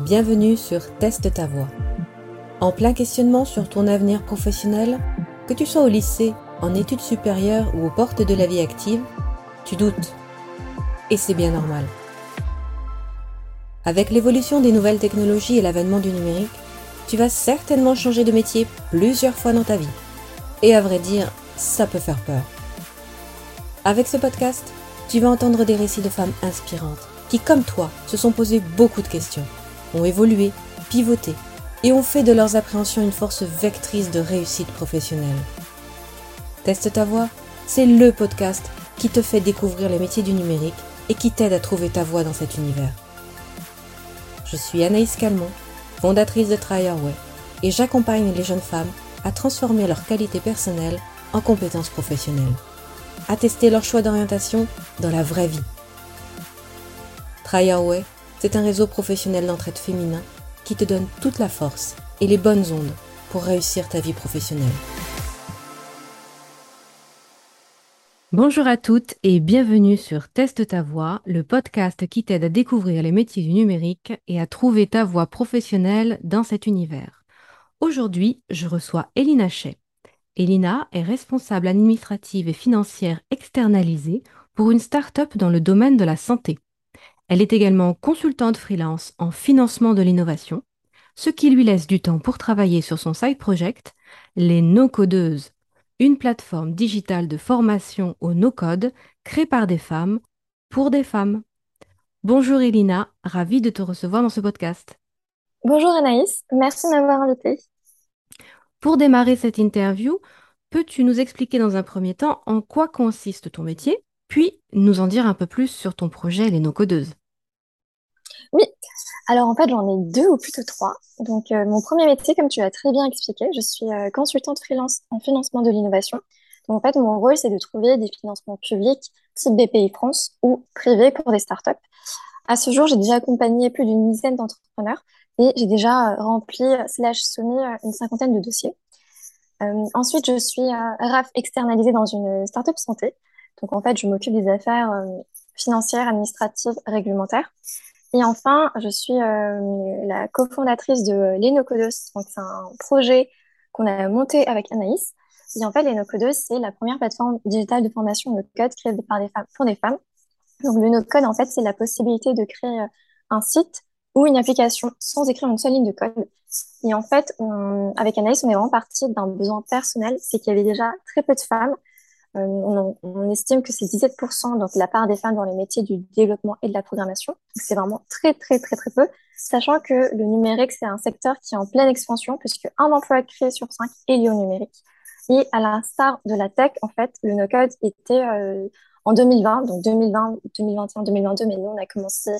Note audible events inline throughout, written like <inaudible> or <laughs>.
Bienvenue sur Teste ta voix. En plein questionnement sur ton avenir professionnel, que tu sois au lycée, en études supérieures ou aux portes de la vie active, tu doutes. Et c'est bien normal. Avec l'évolution des nouvelles technologies et l'avènement du numérique, tu vas certainement changer de métier plusieurs fois dans ta vie. Et à vrai dire, ça peut faire peur. Avec ce podcast, tu vas entendre des récits de femmes inspirantes qui, comme toi, se sont posées beaucoup de questions, ont évolué, pivoté et ont fait de leurs appréhensions une force vectrice de réussite professionnelle. Teste ta voix, c'est le podcast qui te fait découvrir les métiers du numérique et qui t'aide à trouver ta voie dans cet univers. Je suis Anaïs Calmont, fondatrice de Try et j'accompagne les jeunes femmes à transformer leurs qualités personnelles en compétences professionnelles à tester leur choix d'orientation dans la vraie vie. Way, c'est un réseau professionnel d'entraide féminin qui te donne toute la force et les bonnes ondes pour réussir ta vie professionnelle. Bonjour à toutes et bienvenue sur Teste ta voix, le podcast qui t'aide à découvrir les métiers du numérique et à trouver ta voie professionnelle dans cet univers. Aujourd'hui, je reçois Elina Chet. Elina est responsable administrative et financière externalisée pour une start-up dans le domaine de la santé. Elle est également consultante freelance en financement de l'innovation, ce qui lui laisse du temps pour travailler sur son side project, les No-Codeuses, une plateforme digitale de formation au no-code créée par des femmes pour des femmes. Bonjour Elina, ravie de te recevoir dans ce podcast. Bonjour Anaïs, merci de m'avoir invitée. Pour démarrer cette interview, peux-tu nous expliquer dans un premier temps en quoi consiste ton métier, puis nous en dire un peu plus sur ton projet Les No-Codeuses Oui, alors en fait j'en ai deux ou plutôt trois. Donc euh, mon premier métier, comme tu l'as très bien expliqué, je suis euh, consultante freelance en financement de l'innovation. Donc en fait mon rôle c'est de trouver des financements publics type BPI France ou privés pour des startups. À ce jour, j'ai déjà accompagné plus d'une dizaine d'entrepreneurs et j'ai déjà rempli slash soumis euh, une cinquantaine de dossiers. ensuite, je suis RAF externalisée dans une startup santé. Donc, en fait, je m'occupe des affaires financières, administratives, réglementaires. Et enfin, je suis la cofondatrice de l'Enocodos. Donc, c'est un projet qu'on a monté avec Anaïs. Et en fait, l'Enocodos, c'est la première plateforme digitale de formation de code créée par des femmes, pour des femmes. Donc, le no-code, en fait, c'est la possibilité de créer un site ou une application sans écrire une seule ligne de code. Et en fait, avec Anaïs, on est vraiment parti d'un besoin personnel, c'est qu'il y avait déjà très peu de femmes. Euh, on, estime que c'est 17%, donc la part des femmes dans les métiers du développement et de la programmation. C'est vraiment très, très, très, très peu, sachant que le numérique, c'est un secteur qui est en pleine expansion, puisque un emploi créé sur cinq est lié au numérique. Et à l'instar de la tech, en fait, le no-code était euh, en 2020, donc 2020, 2021, 2022, mais nous, on a commencé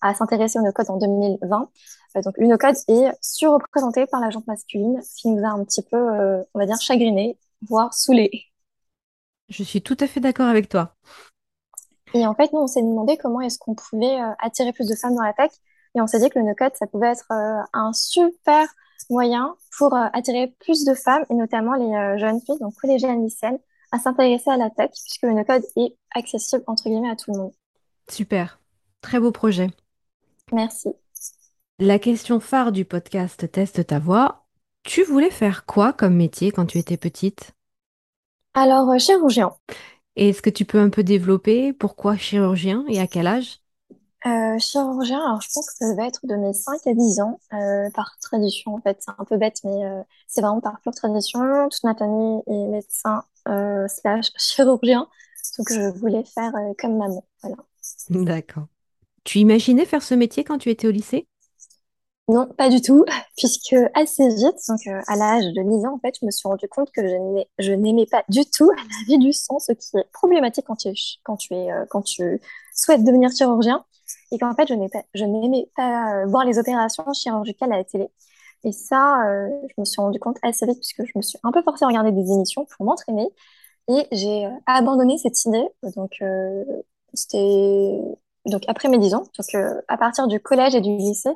à s'intéresser au no-code en 2020. Euh, donc, le no-code est surreprésenté par la jante masculine, ce qui nous a un petit peu, on va dire, chagriné, voire saoulé. Je suis tout à fait d'accord avec toi. Et en fait, nous, on s'est demandé comment est-ce qu'on pouvait euh, attirer plus de femmes dans la tech. Et on s'est dit que le no-code, ça pouvait être un super moyen pour attirer plus de femmes, et notamment les jeunes filles, donc collégiennes, lycéennes, à s'intéresser à la tech, puisque le no-code est accessible, entre guillemets, à tout le monde. Super. Très beau projet. Merci. La question phare du podcast Teste ta voix, tu voulais faire quoi comme métier quand tu étais petite? Alors, euh, chirurgien. est-ce que tu peux un peu développer pourquoi chirurgien et à quel âge? Euh, chirurgien, alors je pense que ça devait être de mes 5 à 10 ans, euh, par tradition en fait, c'est un peu bête, mais c'est vraiment par pure tradition. Toute ma famille est médecin slash <laughs> chirurgien, donc je voulais faire comme maman, voilà. D'accord. Tu imaginais faire ce métier quand tu étais au lycée? Non, pas du tout, puisque assez vite, donc euh, à l'âge de 10 ans, en fait, je me suis rendu compte que je n'aimais pas du tout <laughs> la vie du sang, ce qui est problématique quand tu, quand tu, es, euh, quand tu souhaites devenir chirurgien, et qu'en fait, je n'aimais pas, euh, voir les opérations chirurgicales à la télé. Et ça, je me suis rendu compte assez vite, puisque je me suis un peu forcée à regarder des émissions pour m'entraîner, et j'ai abandonné cette idée. Donc, c'était donc après mes 10 ans, donc à partir du collège et du lycée,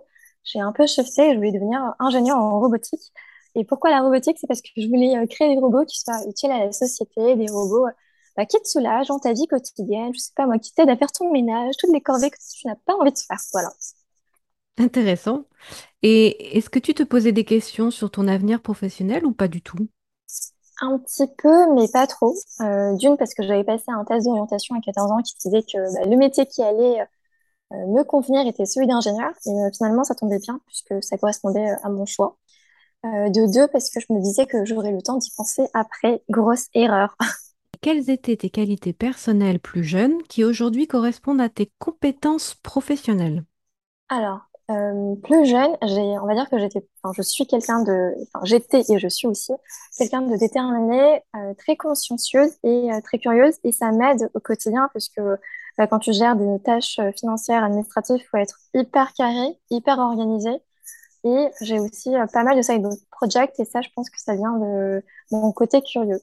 j'ai un peu shifté et je voulais devenir ingénieur en robotique. Et pourquoi la robotique? C'est parce que je voulais euh, créer des robots qui soient utiles à la société, des robots euh, bah, qui te soulagent dans ta vie quotidienne, je sais pas moi, qui t'aident à faire ton ménage, toutes les corvées que tu n'as pas envie de faire. Voilà. Intéressant. Et est-ce que tu te posais des questions sur ton avenir professionnel ou pas du tout? Un petit peu, mais pas trop. Euh, d'une, parce que j'avais passé un test d'orientation à 14 ans qui disait que bah, le métier qui allait me convenir était celui d'ingénieur. Et euh, finalement, ça tombait bien puisque ça correspondait euh, à mon choix. Euh, de deux, parce que je me disais que j'aurais le temps d'y penser après. Grosse erreur. <laughs> Quelles étaient tes qualités personnelles plus jeunes qui aujourd'hui correspondent à tes compétences professionnelles? Alors, euh, plus jeune, on va dire que j'étais, enfin, je suis quelqu'un de, enfin, j'étais et je suis aussi quelqu'un de déterminé, euh, très consciencieuse et euh, très curieuse, et ça m'aide au quotidien puisque bah, quand tu gères des tâches euh, financières, administratives, il faut être hyper carré, hyper organisé. Et j'ai aussi euh, pas mal de side projects, et ça, je pense que ça vient de mon côté curieux.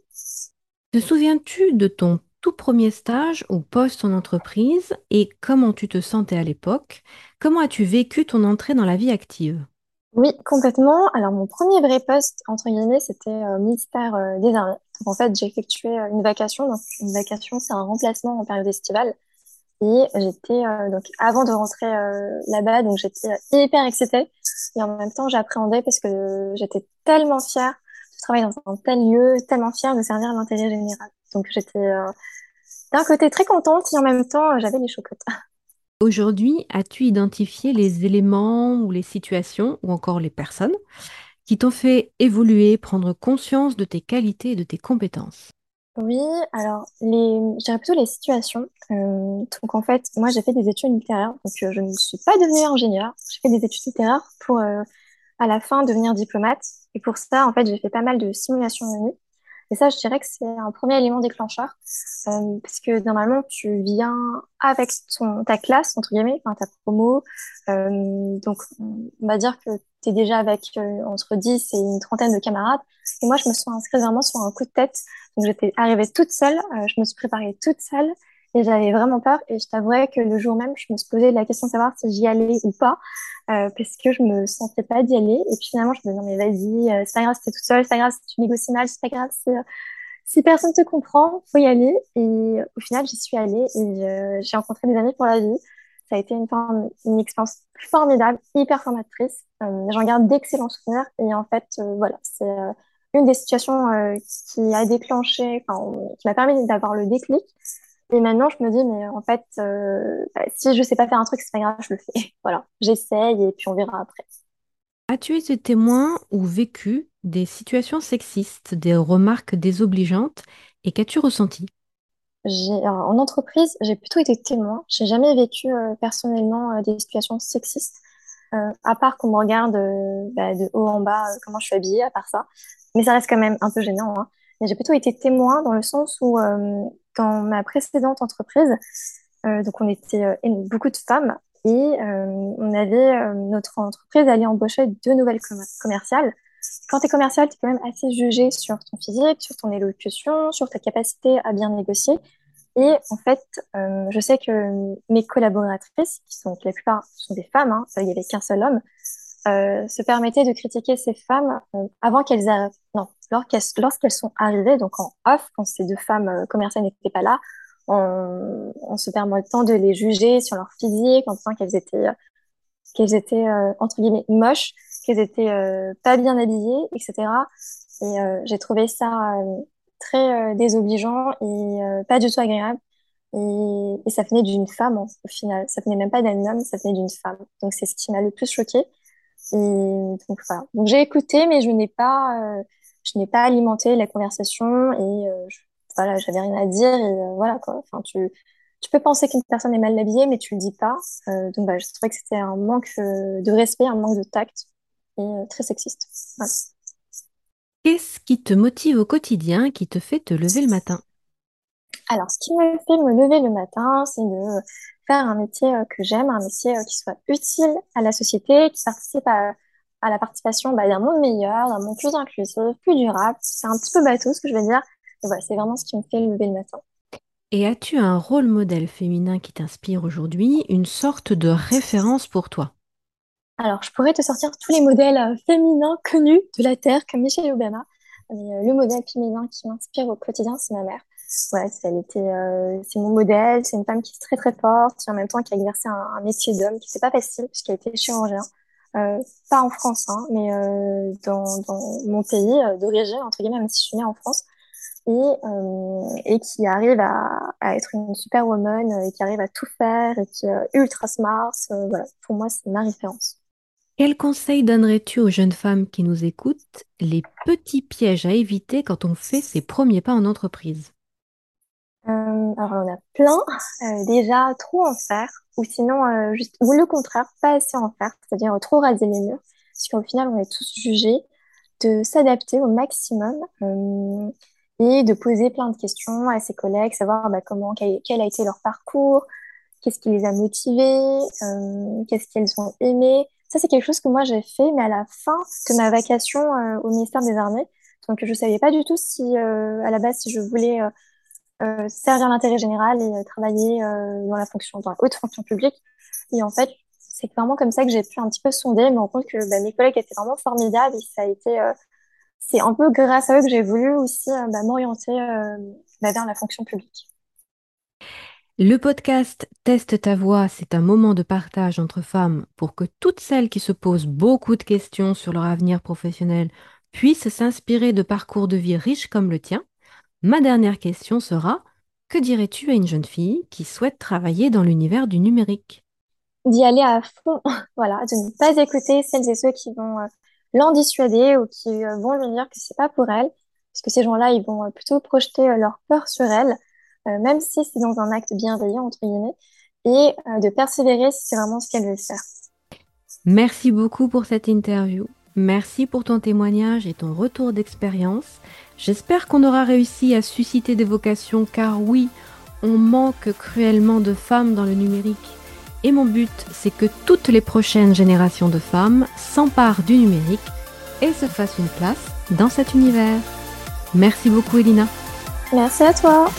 Te souviens-tu de ton tout premier stage ou poste en entreprise et comment tu te sentais à l'époque? Comment as-tu vécu ton entrée dans la vie active? Oui, complètement. Alors, mon premier vrai poste, entre guillemets, c'était euh, ministère euh, des Armées. Donc, en fait, j'ai effectué une vacation. Donc, une vacation, c'est un remplacement en période estivale. Et j'étais, euh, donc, avant de rentrer euh, là-bas, donc j'étais euh, hyper excitée. Et en même temps, j'appréhendais parce que j'étais tellement fière de travailler dans un tel lieu, tellement fière de servir l'intérêt général. Donc, j'étais d'un côté très contente et en même temps, j'avais les chocottes. <laughs> Aujourd'hui, as-tu identifié les éléments ou les situations ou encore les personnes qui t'ont fait évoluer, prendre conscience de tes qualités et de tes compétences? Oui, alors les, je dirais plutôt les situations. Euh, donc en fait, moi j'ai fait des études littéraires, donc euh, je ne suis pas devenue ingénieure. J'ai fait des études littéraires pour euh, à la fin devenir diplomate. Et pour ça, en fait, j'ai fait pas mal de simulations nuit. Et ça, je dirais que c'est un premier élément déclencheur, euh, parce que normalement, tu viens avec ton, ta classe, entre guillemets, enfin, ta promo. Euh, donc, on va dire que tu es déjà avec euh, entre 10 et une trentaine de camarades. Et moi, je me suis inscrite vraiment sur un coup de tête. Donc, j'étais arrivée toute seule, euh, je me suis préparée toute seule. Et j'avais vraiment peur. Et je t'avouerais que le jour même, je me suis posé la question de savoir si j'y allais ou pas, euh, parce que je me sentais pas d'y aller. Et puis finalement, je me disais, non, mais vas-y, euh, c'est pas grave si t'es toute seule, c'est pas grave si tu négocies mal, c'est pas grave si, euh, si personne te comprend, faut y aller. Et au final, j'y suis allée et j'ai rencontré des amis pour la vie. Ça a été une, une expérience formidable, hyper formatrice. Euh, j'en garde d'excellents souvenirs. Et en fait, euh, voilà, c'est une des situations qui a déclenché, qui m'a permis d'avoir le déclic. Et maintenant, je me dis, mais en fait, euh, bah, si je sais pas faire un truc, c'est pas grave, je le fais. <laughs> Voilà, j'essaye et puis on verra après. As-tu été témoin ou vécu des situations sexistes, des remarques désobligeantes et qu'as-tu ressenti? Alors, en entreprise, j'ai plutôt été témoin. J'ai jamais vécu euh, personnellement euh, des situations sexistes, à part qu'on me regarde bah, de haut en bas comment je suis habillée, à part ça. Mais ça reste quand même un peu gênant, hein. J'ai plutôt été témoin dans le sens où, euh, dans ma précédente entreprise, euh, donc on était euh, beaucoup de femmes et on avait notre entreprise allait embaucher deux nouvelles com- commerciales. Quand tu es commercial, tu es quand même assez jugé sur ton physique, sur ton élocution, sur ta capacité à bien négocier. Et en fait, je sais que mes collaboratrices, qui sont, la plupart sont des femmes, hein, il y avait qu'un seul homme, euh, se permettaient de critiquer ces femmes euh, avant qu'elles arrivent. Non, lorsqu'elles sont arrivées, donc en off, quand ces deux femmes euh, commerciales n'étaient pas là, en se permettant de les juger sur leur physique, en disant qu'elles étaient, qu'elles étaient entre guillemets moches, qu'elles étaient pas bien habillées, etc. Et j'ai trouvé ça très désobligeant et pas du tout agréable. Et, ça venait d'une femme, au final. Ça venait même pas d'un homme, ça venait d'une femme. Donc c'est ce qui m'a le plus choquée. Donc j'ai écouté, mais je n'ai pas, euh, je n'ai pas alimenté la conversation et euh, je- voilà, j'avais rien à dire et euh, voilà quoi. Enfin, tu, tu peux penser qu'une personne est mal habillée, mais tu le dis pas. Donc bah, je trouvais que c'était un manque de respect, un manque de tact et très sexiste. Qu'est-ce qui te motive au quotidien, qui te fait te lever le matin? Alors, ce qui me fait me lever le matin, c'est de faire un métier euh, que j'aime, un métier euh, qui soit utile à la société, qui participe à, à la participation bah, d'un monde meilleur, d'un monde plus inclusif, plus durable. C'est un petit peu bateau ce que je veux dire. Et voilà, c'est vraiment ce qui me fait lever le matin. Et as-tu un rôle modèle féminin qui t'inspire aujourd'hui, une sorte de référence pour toi? Alors, je pourrais te sortir tous les modèles euh, féminins connus de la Terre, comme Michelle Obama. Mais le modèle féminin qui m'inspire au quotidien, c'est ma mère. Voilà, elle était, c'est mon modèle, c'est une femme qui est très très forte, et en même temps qui a exercé un, métier d'homme qui c'est pas facile puisqu'elle était chirurgien. Euh, pas en France, hein, mais euh, dans, dans, mon pays d'origine, entre guillemets, même si je suis née en France et, euh, et qui arrive à, être une superwoman et qui arrive à tout faire et qui est ultra smart. voilà, pour moi, c'est ma référence. Quel conseil donnerais-tu aux jeunes femmes qui nous écoutent? Les petits pièges à éviter quand on fait ses premiers pas en entreprise? euh, Alors, on a plein. Euh, déjà, trop en faire, ou sinon, euh, juste, ou le contraire, pas assez en faire, c'est-à-dire trop raser les murs, parce qu'au final, on est tous jugés de s'adapter au maximum et de poser plein de questions à ses collègues, savoir bah, comment, quel, quel, a été leur parcours, qu'est-ce qui les a motivés, qu'est-ce qu'elles ont aimé. Ça, c'est quelque chose que moi j'ai fait, mais à la fin de ma vacation euh, au ministère des Armées. Donc, je savais pas du tout si, euh, à la base, si je voulais euh, servir l'intérêt général et travailler dans la fonction, dans la haute fonction publique. Et en fait, c'est clairement comme ça que j'ai pu un petit peu sonder, me rendre compte que bah, mes collègues étaient vraiment formidables et ça a été, c'est un peu grâce à eux que j'ai voulu aussi bah, m'orienter bah, vers la fonction publique. Le podcast Teste ta voix, c'est un moment de partage entre femmes pour que toutes celles qui se posent beaucoup de questions sur leur avenir professionnel puissent s'inspirer de parcours de vie riches comme le tien. Ma dernière question sera, que dirais-tu à une jeune fille qui souhaite travailler dans l'univers du numérique? D'y aller à fond, <laughs> voilà, de ne pas écouter celles et ceux qui vont euh, l'en dissuader ou qui euh, vont lui dire que c'est pas pour elle, parce que ces gens-là, ils vont euh, plutôt projeter leur peur sur elle même si c'est dans un acte bienveillant, entre guillemets, et de persévérer si c'est vraiment ce qu'elle veut faire. Merci beaucoup pour cette interview. Merci pour ton témoignage et ton retour d'expérience. J'espère qu'on aura réussi à susciter des vocations car oui, on manque cruellement de femmes dans le numérique. Et mon but, c'est que toutes les prochaines générations de femmes s'emparent du numérique et se fassent une place dans cet univers. Merci beaucoup Elina. Merci à toi.